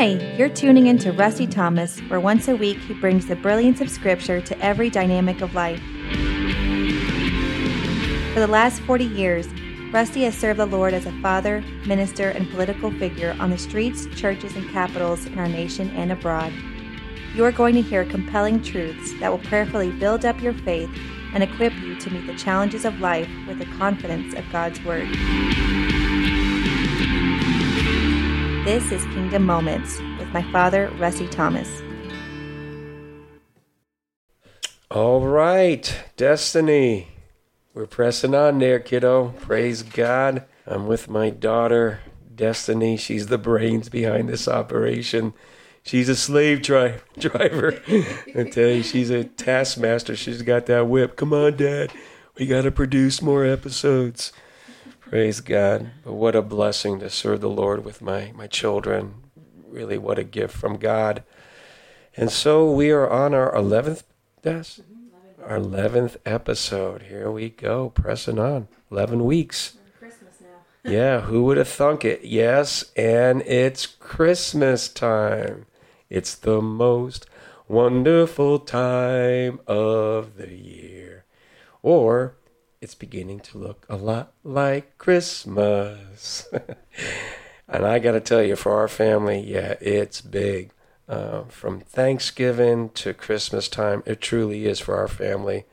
Hi, you're tuning in to Rusty Thomas, where once a week he brings the brilliance of Scripture to every dynamic of life. For the last 40 years, Rusty has served the Lord as a father, minister, and political figure on the streets, churches, and capitals in our nation and abroad. You are going to hear compelling truths that will prayerfully build up your faith and equip you to meet the challenges of life with the confidence of God's Word. This is Kingdom Moments with my father, Rusty Thomas. All right, Destiny. We're pressing on there, kiddo. Praise God. I'm with my daughter, Destiny. She's the brains behind this operation. She's a slave driver. I tell you, she's a taskmaster. She's got that whip. Come on, Dad. We got to produce more episodes. Praise God. But what a blessing to serve the Lord with my, my children. Really, what a gift from God. And so we are on our 11th, Des? Our 11th episode. Here we go, pressing on. 11 weeks. Christmas now. Yeah, who would have thunk it? Yes, and it's Christmas time. It's the most wonderful time of the year. Or it's beginning to look a lot like Christmas. and I got to tell you, for our family, yeah, it's big. Uh, from Thanksgiving to Christmas time, it truly is for our family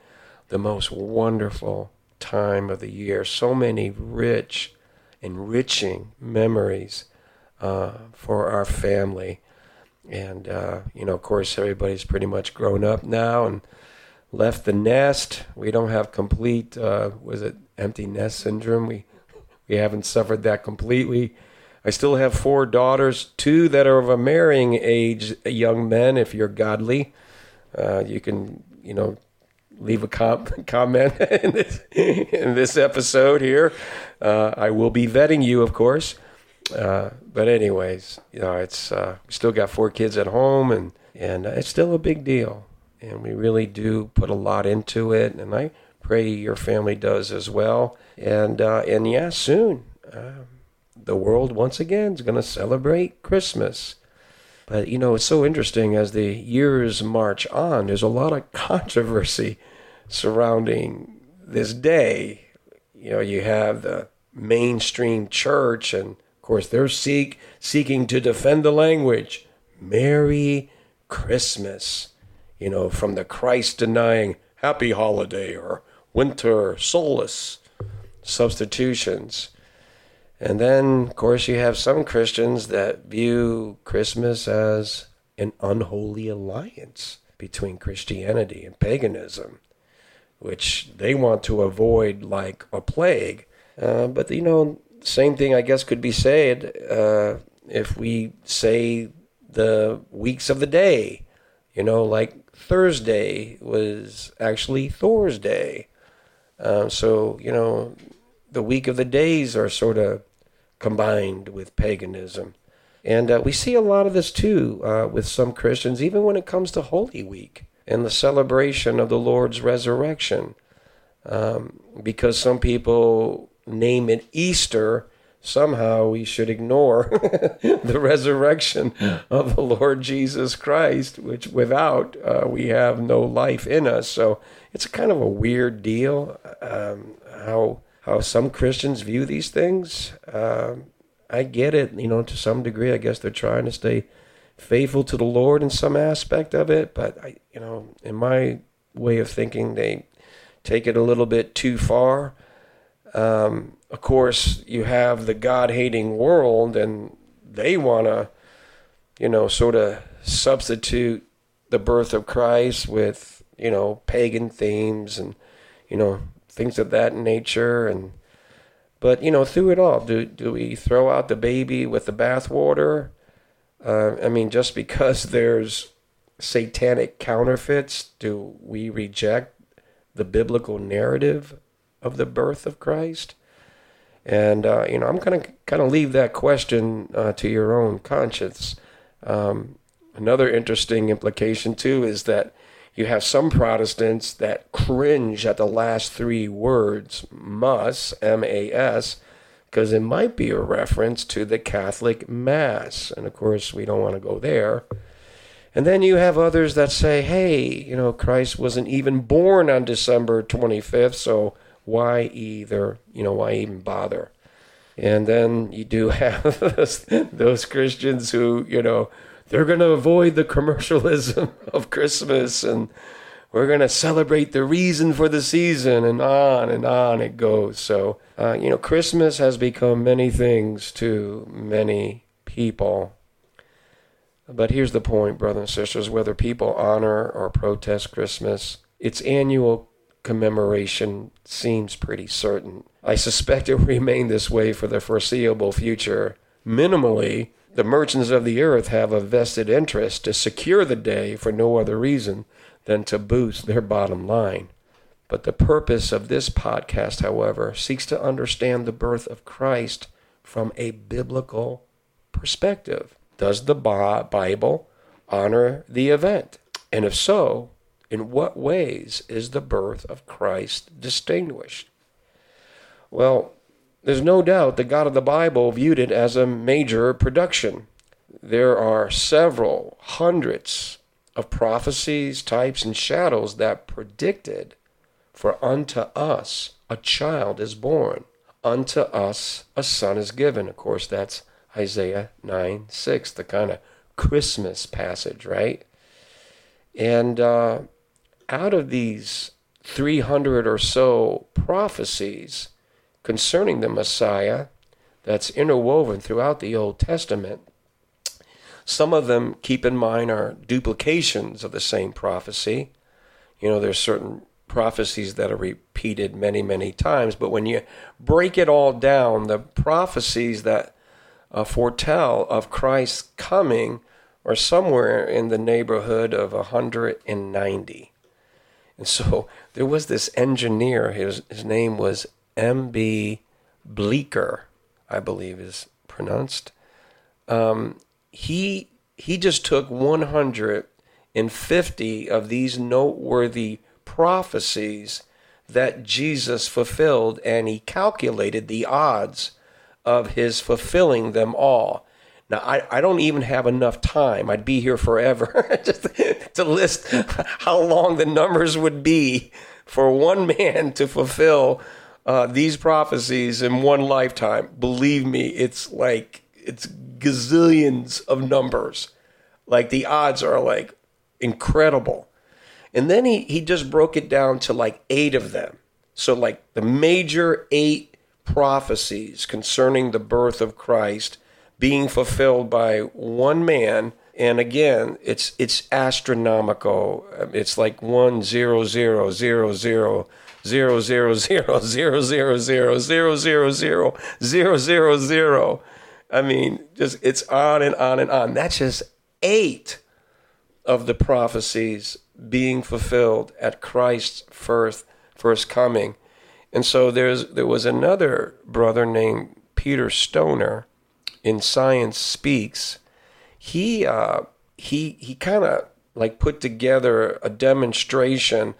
the most wonderful time of the year. So many rich, enriching memories uh, for our family. And, uh, you know, of course, everybody's pretty much grown up now and left the nest. We don't have complete, uh, was it empty nest syndrome? We we haven't suffered that completely. I still have four daughters, two that are of a marrying age, young men. If you're godly, uh, you can you know leave a com- comment in this in this episode here. Uh, I will be vetting you, of course. Uh, but anyways, you know, it's uh, still got four kids at home, and and it's still a big deal and we really do put a lot into it. And I pray your family does as well. And uh, and yeah, soon uh, the world once again is going to celebrate Christmas. But you know, it's so interesting as the years march on. There's a lot of controversy surrounding this day. You know, you have the mainstream church, and of course, they're seek seeking to defend the language. Merry Christmas you know, from the Christ denying happy holiday or winter solace substitutions. And then, of course, you have some Christians that view Christmas as an unholy alliance between Christianity and paganism, which they want to avoid like a plague. Uh, but, you know, same thing, I guess, could be said uh, if we say the weeks of the day, you know, like Thursday was actually Thor's Day. Uh, so, you know, the week of the days are sort of combined with paganism. And uh, we see a lot of this too uh, with some Christians, even when it comes to Holy Week and the celebration of the Lord's resurrection. Um, because some people name it Easter somehow we should ignore the resurrection of the Lord Jesus Christ, which without uh, we have no life in us. So it's kind of a weird deal um, how how some Christians view these things. Um, I get it, you know, to some degree. I guess they're trying to stay faithful to the Lord in some aspect of it, but I, you know, in my way of thinking, they take it a little bit too far. Um, of course, you have the God hating world, and they want to, you know, sort of substitute the birth of Christ with, you know, pagan themes and, you know, things of that nature. And, but, you know, through it all, do, do we throw out the baby with the bathwater? Uh, I mean, just because there's satanic counterfeits, do we reject the biblical narrative of the birth of Christ? And uh, you know, I'm to kind of leave that question uh, to your own conscience. Um, another interesting implication too is that you have some Protestants that cringe at the last three words, "mas," M-A-S, because it might be a reference to the Catholic Mass. And of course, we don't want to go there. And then you have others that say, hey, you know, Christ wasn't even born on December 25th, so why either, you know, why even bother? And then you do have those, Christians who, you know, they're going to avoid the commercialism of Christmas and we're going to celebrate the reason for the season and on and on it goes. So, uh, you know, Christmas has become many things to many people. But here's the point, brothers and sisters whether people honor or protest Christmas, its annual commemoration seems pretty certain. I suspect it will remain this way for the foreseeable future. Minimally, the merchants of the earth have a vested interest to secure the day for no other reason than to boost their bottom line. But the purpose of this podcast, however, seeks to understand the birth of Christ from a biblical perspective. Does the Bible honor the event? And if so, in what ways is the birth of Christ distinguished? Well, there's no doubt the God of the Bible viewed it as a major production. There are several hundreds of prophecies, types, and shadows that predicted for unto us a child is born, unto us a son is given. Of course, that's Isaiah 9 6, the kind of Christmas passage, right? And uh, out of these 300 or so prophecies concerning the Messiah that's interwoven throughout the Old Testament, some of them, keep in mind, are duplications of the same prophecy. You know, there's certain prophecies that are repeated many, many times, but when you break it all down, the prophecies that uh, foretell of Christ's coming are somewhere in the neighborhood of 190. And so there was this engineer, his, his name was M.B. Bleeker, I believe is pronounced. Um, he he just took 150 of these noteworthy prophecies that Jesus fulfilled and he calculated the odds of his fulfilling them all. Now, I, I don't even have enough time. I'd be here forever just to list how long the numbers would be for one man to fulfill uh, these prophecies in one lifetime. Believe me, it's like it's gazillions of numbers. Like the odds are like incredible. And then he, he just broke it down to like eight of them. So, like the major eight prophecies concerning the birth of Christ being fulfilled by one man. And again, it's it's astronomical. It's like one zero zero zero zero zero zero zero zero zero zero zero zero zero zero zero zero I mean, just it's on and on and on. That's just eight of the prophecies being fulfilled at Christ's first first coming. And so there's there was another brother named Peter Stoner in Science Speaks. He uh, he he kind of like put together a demonstration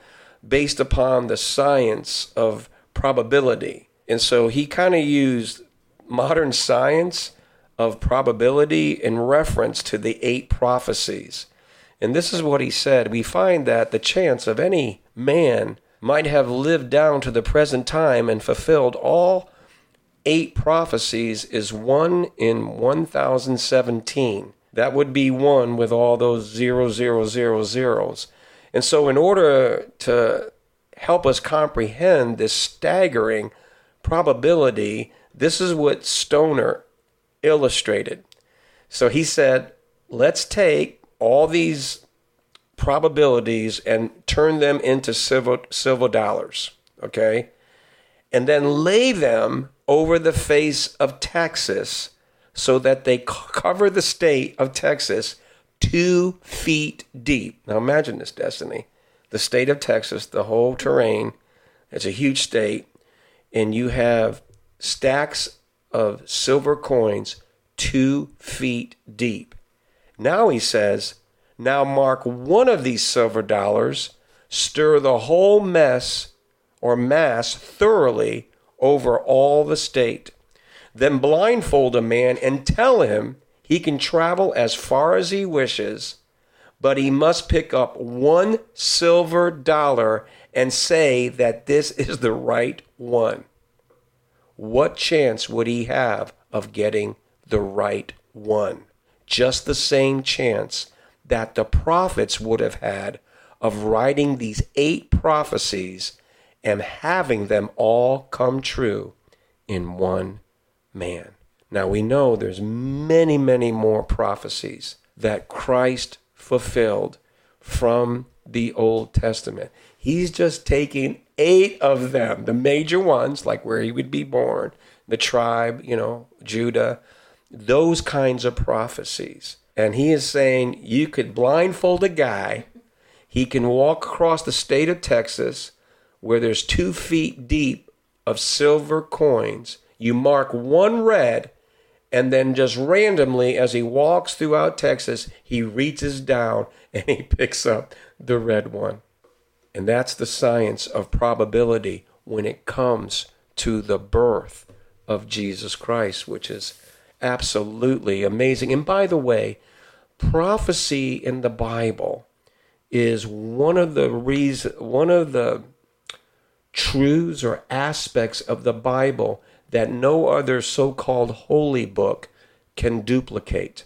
based upon the science of probability. And so he kind of used modern science of probability in reference to the eight prophecies. And this is what he said We find that the chance of any man might have lived down to the present time and fulfilled all eight prophecies is one in 1017. That would be one with all those zero, zero, zero, zeros. And so, in order to help us comprehend this staggering probability, this is what Stoner illustrated. So he said, let's take all these probabilities and turn them into silver, silver dollars, okay? And then lay them over the face of Texas so that they cover the state of Texas two feet deep. Now imagine this, Destiny. The state of Texas, the whole terrain, it's a huge state, and you have stacks of silver coins two feet deep. Now he says, now mark one of these silver dollars, stir the whole mess or mass thoroughly over all the state. Then blindfold a man and tell him he can travel as far as he wishes, but he must pick up one silver dollar and say that this is the right one. What chance would he have of getting the right one? Just the same chance that the prophets would have had of writing these eight prophecies and having them all come true in one man. Now we know there's many, many more prophecies that Christ fulfilled from the Old Testament. He's just taking eight of them, the major ones, like where he would be born, the tribe, you know, Judah, those kinds of prophecies. And he is saying you could blindfold a guy, he can walk across the state of Texas where there's two feet deep of silver coins. You mark one red, and then just randomly, as he walks throughout Texas, he reaches down and he picks up the red one. And that's the science of probability when it comes to the birth of Jesus Christ, which is absolutely amazing. And by the way, prophecy in the Bible is one of the reason one of the truths or aspects of the Bible that no other so-called holy book can duplicate.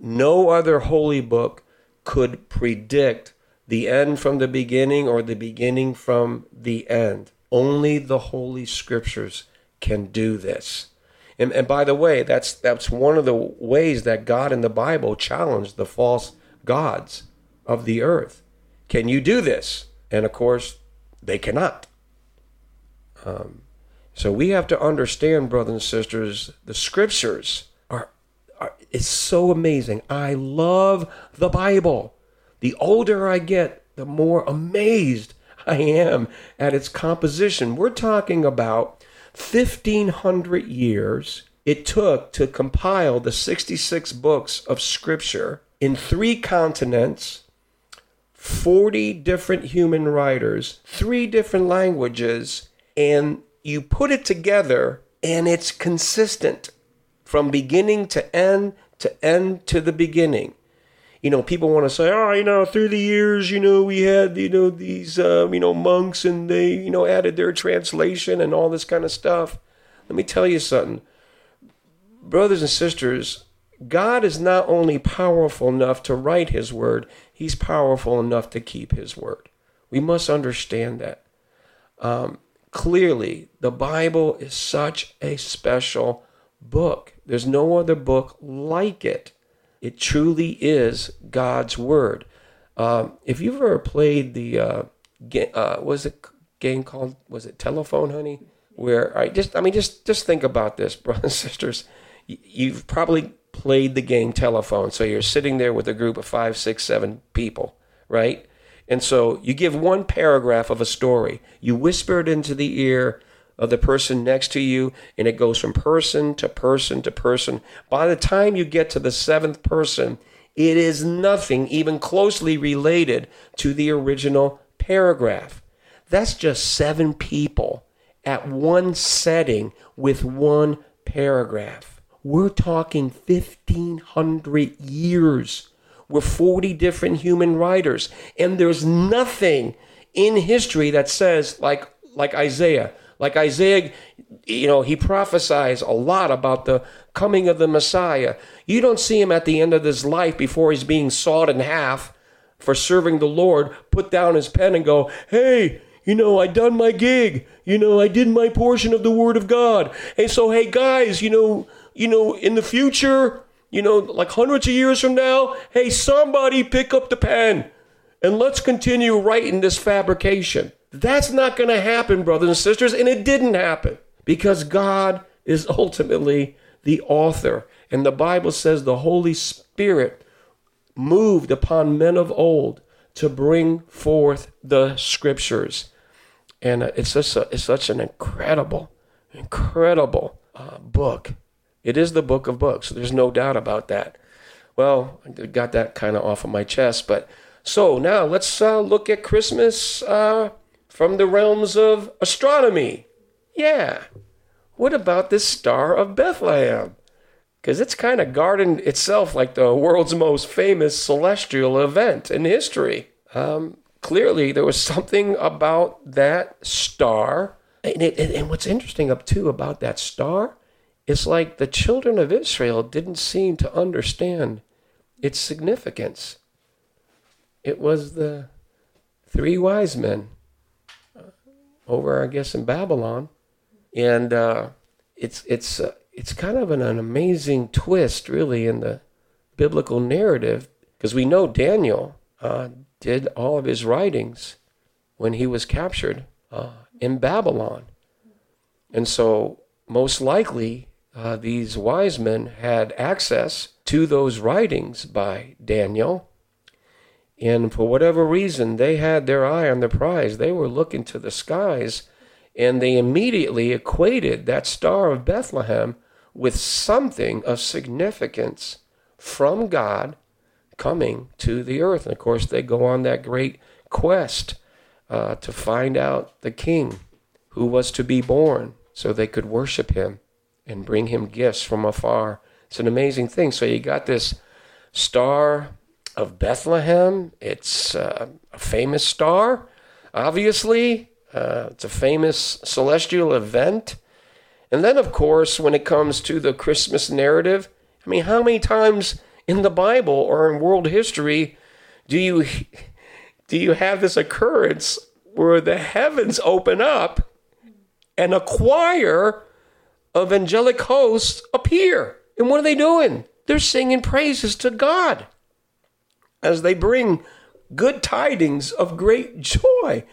No other holy book could predict the end from the beginning or the beginning from the end. Only the Holy Scriptures can do this. And, and by the way, that's that's one of the ways that God in the Bible challenged the false gods of the earth. Can you do this? And of course, they cannot. Um, so we have to understand, brothers and sisters, the scriptures are, are it's so amazing. I love the Bible. The older I get, the more amazed I am at its composition. We're talking about 1500 years it took to compile the 66 books of scripture in three continents, 40 different human writers, three different languages, and you put it together and it's consistent from beginning to end to end to the beginning you know, people want to say, oh, you know, through the years, you know, we had, you know, these, uh, you know, monks and they, you know, added their translation and all this kind of stuff. Let me tell you something. Brothers and sisters, God is not only powerful enough to write his word, he's powerful enough to keep his word. We must understand that. Um, clearly, the Bible is such a special book. There's no other book like it. It truly is God's word. Um, if you've ever played the uh, ga- uh, was it game called was it Telephone Honey? Where I just I mean just just think about this, brothers and sisters. You've probably played the game Telephone. So you're sitting there with a group of five, six, seven people, right? And so you give one paragraph of a story. You whisper it into the ear of the person next to you, and it goes from person to person to person. By the time you get to the seventh person, it is nothing even closely related to the original paragraph. That's just seven people at one setting with one paragraph. We're talking 1500 years with 40 different human writers. And there's nothing in history that says, like, like Isaiah, like Isaiah, you know, he prophesies a lot about the coming of the Messiah. You don't see him at the end of his life before he's being sawed in half for serving the Lord, put down his pen and go, hey, you know, I done my gig. You know, I did my portion of the word of God. And so hey guys, you know, you know, in the future, you know, like hundreds of years from now, hey, somebody pick up the pen and let's continue writing this fabrication. That's not going to happen, brothers and sisters, and it didn't happen because God is ultimately the author. And the Bible says the Holy Spirit moved upon men of old to bring forth the scriptures. And uh, it's such, a, it's such an incredible, incredible uh, book. It is the book of books. There's no doubt about that. Well, I got that kind of off of my chest. But so now let's uh, look at Christmas uh, from the realms of astronomy. Yeah. what about this Star of Bethlehem? Because it's kind of guarding itself like the world's most famous celestial event in history. Um, clearly, there was something about that star. And, it, and what's interesting up too about that star is like the children of Israel didn't seem to understand its significance. It was the three wise men uh, over, I guess, in Babylon, and uh, it's it's uh, it's kind of an, an amazing twist, really, in the biblical narrative, because we know Daniel uh, did all of his writings when he was captured uh, in Babylon, and so most likely uh, these wise men had access to those writings by Daniel. And for whatever reason, they had their eye on the prize. They were looking to the skies and they immediately equated that star of Bethlehem with something of significance from God coming to the earth. And of course, they go on that great quest uh, to find out the king who was to be born so they could worship him and bring him gifts from afar. It's an amazing thing. So you got this star of Bethlehem. It's uh, a famous star, obviously. Uh, it's a famous celestial event. And then, of course, when it comes to the Christmas narrative, I mean, how many times in the Bible or in world history do you do you have this occurrence where the heavens open up and a choir of angelic hosts appear? And what are they doing? They're singing praises to God as they bring good tidings of great joy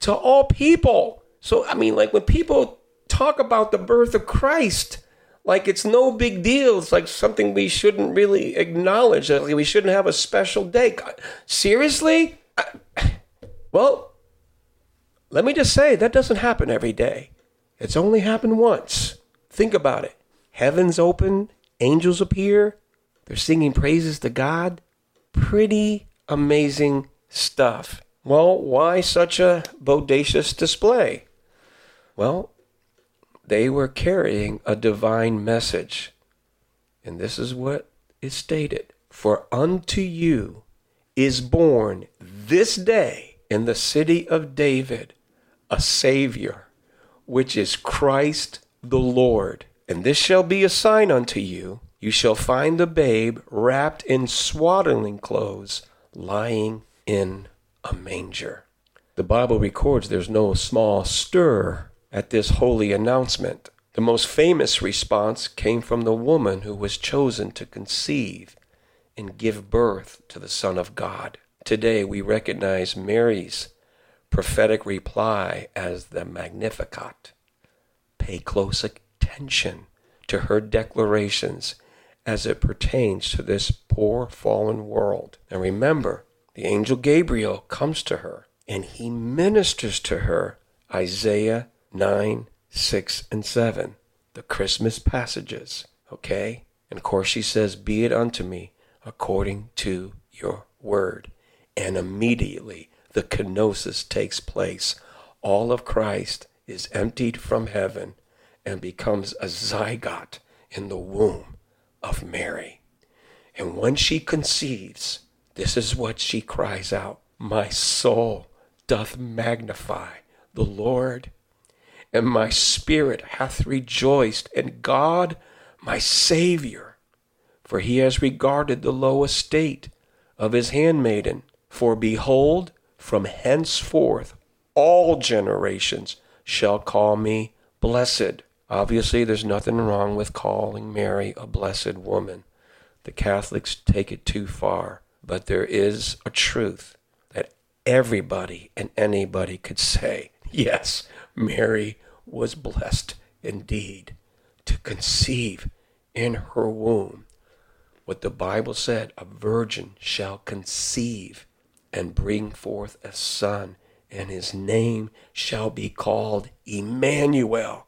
to all people. So, I mean, like when people talk about the birth of Christ, like it's no big deal. It's like something we shouldn't really acknowledge. Like we shouldn't have a special day. Seriously? Well, let me just say that doesn't happen every day. It's only happened once. Think about it. Heavens open, angels appear, they're singing praises to God. Pretty amazing stuff. Well, why such a bodacious display? Well, they were carrying a divine message. And this is what is stated For unto you is born this day in the city of David a Savior, which is Christ the Lord. And this shall be a sign unto you you shall find the babe wrapped in swaddling clothes, lying in a manger. The Bible records there's no small stir at this holy announcement. The most famous response came from the woman who was chosen to conceive and give birth to the Son of God. Today we recognize Mary's prophetic reply as the Magnificat. Pay close attention to her declarations as it pertains to this poor fallen world. And remember, the angel Gabriel comes to her and he ministers to her Isaiah 9, 6, and 7, the Christmas passages. Okay? And of course, she says, Be it unto me according to your word. And immediately the kenosis takes place. All of Christ is emptied from heaven and becomes a zygote in the womb of Mary. And when she conceives, this is what she cries out My soul doth magnify the Lord, and my spirit hath rejoiced in God my Saviour, for he has regarded the low estate of his handmaiden. For behold, from henceforth all generations shall call me blessed. Obviously, there's nothing wrong with calling Mary a blessed woman. The Catholics take it too far. But there is a truth that everybody and anybody could say, yes, Mary was blessed indeed to conceive in her womb what the Bible said a virgin shall conceive and bring forth a son, and his name shall be called Emmanuel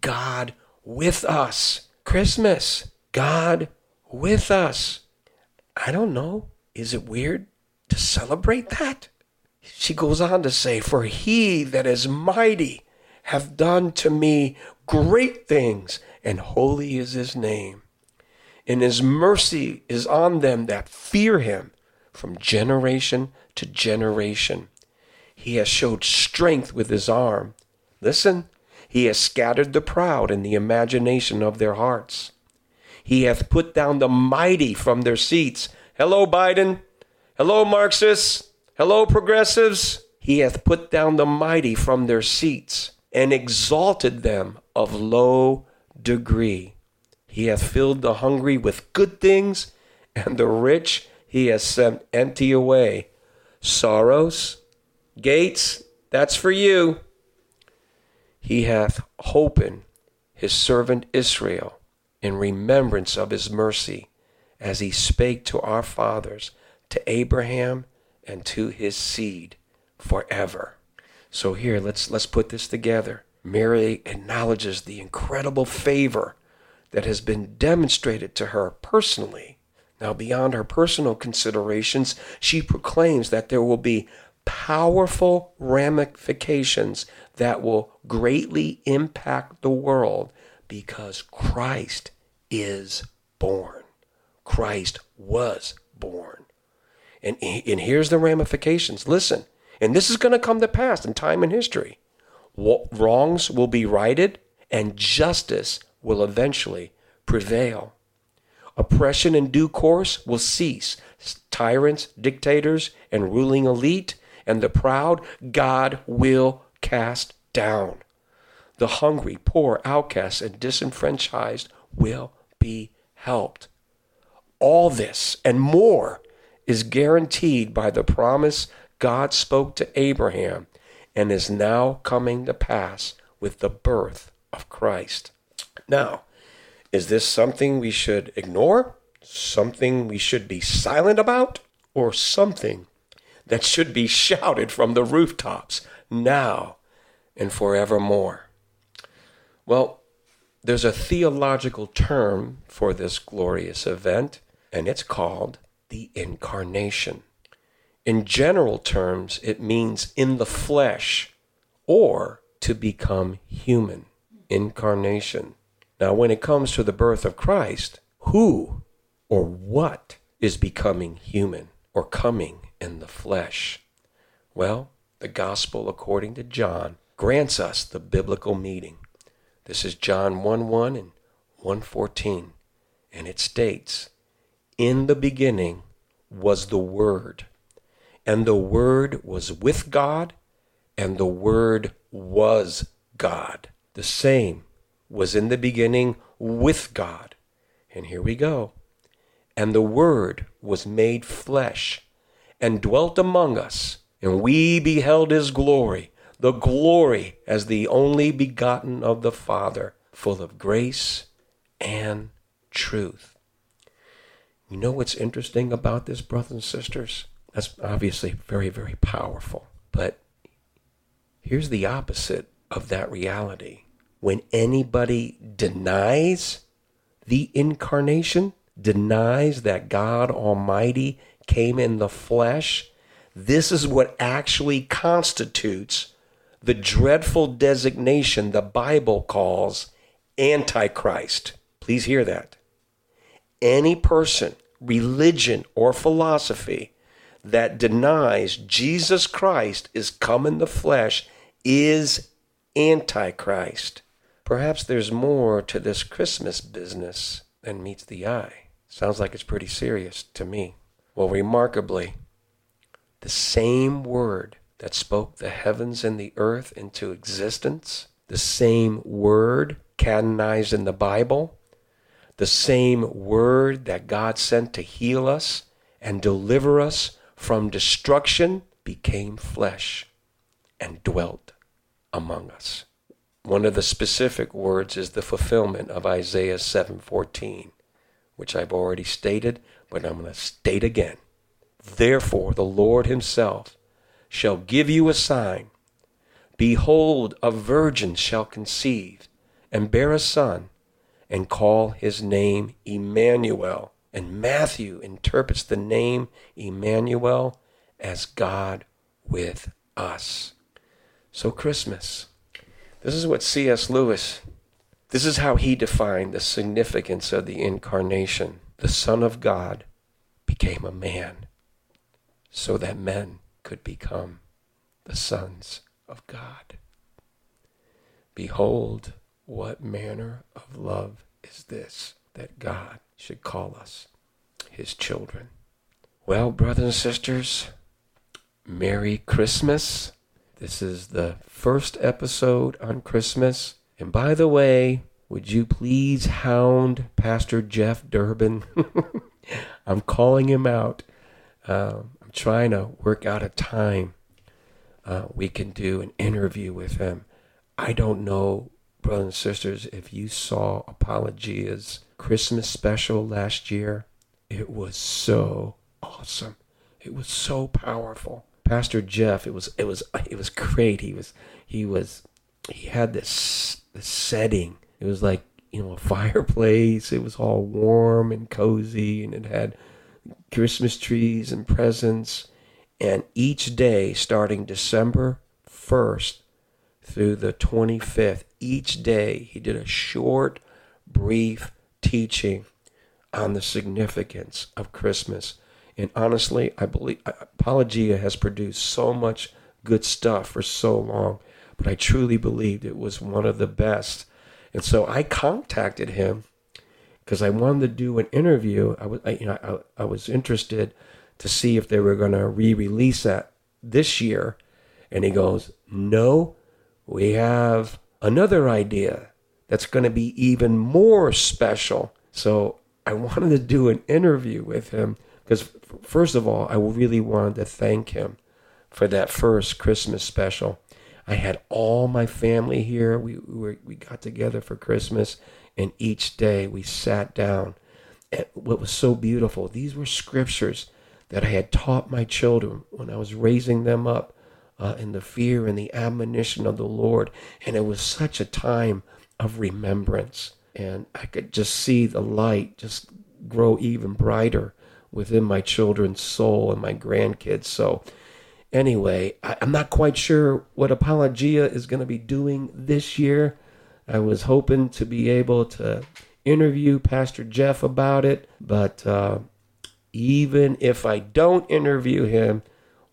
God with us. Christmas, God with us. I don't know. Is it weird to celebrate that? She goes on to say, For he that is mighty hath done to me great things, and holy is his name. And his mercy is on them that fear him from generation to generation. He has showed strength with his arm. Listen, he has scattered the proud in the imagination of their hearts. He hath put down the mighty from their seats. Hello, Biden. Hello, Marxists. Hello, progressives. He hath put down the mighty from their seats and exalted them of low degree. He hath filled the hungry with good things, and the rich he has sent empty away. Soros, Gates, that's for you. He hath holpen his servant Israel in remembrance of his mercy, as he spake to our fathers, to Abraham, and to his seed forever. So here, let's let's put this together. Mary acknowledges the incredible favor that has been demonstrated to her personally. Now, beyond her personal considerations, she proclaims that there will be powerful ramifications that will greatly impact the world because Christ is born. Christ was born. And, and here's the ramifications. Listen, and this is going to come to pass in time and history. Wrongs will be righted, and justice will eventually prevail. Oppression in due course will cease. Tyrants, dictators, and ruling elite, and the proud, God will cast down. The hungry, poor, outcasts, and disenfranchised will be helped. All this and more is guaranteed by the promise God spoke to Abraham and is now coming to pass with the birth of Christ. Now, is this something we should ignore? Something we should be silent about? Or something that should be shouted from the rooftops now and forevermore? Well, there's a theological term for this glorious event, and it's called the incarnation. In general terms, it means in the flesh or to become human. Incarnation. Now, when it comes to the birth of Christ, who or what is becoming human or coming in the flesh? Well, the gospel according to John grants us the biblical meaning. This is John 1 1 and 114. And it states, In the beginning was the Word, and the Word was with God, and the Word was God. The same was in the beginning with God. And here we go. And the Word was made flesh and dwelt among us, and we beheld his glory the glory as the only begotten of the Father, full of grace and truth. You know what's interesting about this, brothers and sisters? That's obviously very, very powerful. But here's the opposite of that reality. When anybody denies the incarnation, denies that God Almighty came in the flesh, this is what actually constitutes the dreadful designation the Bible calls Antichrist. Please hear that. Any person, religion, or philosophy that denies Jesus Christ is come in the flesh is Antichrist. Perhaps there's more to this Christmas business than meets the eye. Sounds like it's pretty serious to me. Well, remarkably, the same word that spoke the heavens and the earth into existence, the same word canonized in the Bible, the same word that God sent to heal us and deliver us from destruction became flesh and dwelt among us. One of the specific words is the fulfillment of Isaiah 7:14, which I've already stated, but I'm going to state again. Therefore the Lord himself shall give you a sign. Behold, a virgin shall conceive and bear a son, and call his name Emmanuel. And Matthew interprets the name Emmanuel as God with us. So, Christmas. This is what C.S. Lewis This is how he defined the significance of the incarnation. The Son of God became a man so that men could become the sons of God. Behold, what manner of love is this that God should call us his children? Well, brothers and sisters, Merry Christmas. This is the first episode on Christmas. And by the way, would you please hound Pastor Jeff Durbin? I'm calling him out. Uh, I'm trying to work out a time uh, we can do an interview with him. I don't know, brothers and sisters, if you saw Apologia's Christmas special last year. It was so awesome. It was so powerful. Pastor Jeff, it was it was it was great. He was he was he had this the setting. It was like you know a fireplace. It was all warm and cozy, and it had Christmas trees and presents. And each day, starting December first through the twenty fifth, each day he did a short, brief teaching on the significance of Christmas. And honestly, I believe Apologia has produced so much good stuff for so long but I truly believed it was one of the best. And so I contacted him because I wanted to do an interview. I was, I, you know, I, I was interested to see if they were going to re-release that this year. And he goes, "No, we have another idea that's going to be even more special." So I wanted to do an interview with him because, first of all, I really wanted to thank him for that first Christmas special. I had all my family here. We, we, were, we got together for Christmas, and each day we sat down. And what was so beautiful, these were scriptures that I had taught my children when I was raising them up uh, in the fear and the admonition of the Lord. And it was such a time of remembrance. And I could just see the light just grow even brighter within my children's soul and my grandkids. So anyway, I, am not quite sure what Apologia is going to be doing this year. I was hoping to be able to interview Pastor Jeff about it, but uh, even if I don't interview him,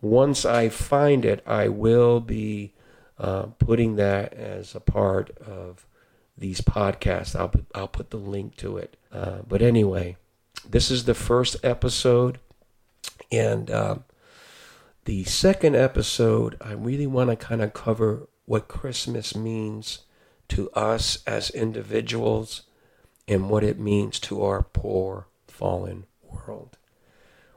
once I find it, I will be uh, putting that as a part of these podcasts. I'll I'll put the link to it. Uh, but anyway, this is the first episode, and um, the second episode, I really want to kind of cover what Christmas means to us as individuals and what it means to our poor, fallen world.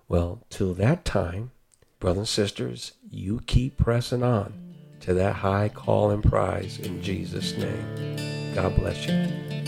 Well, till that time, brothers and sisters, you keep pressing on to that high call and prize in Jesus' name. God bless you.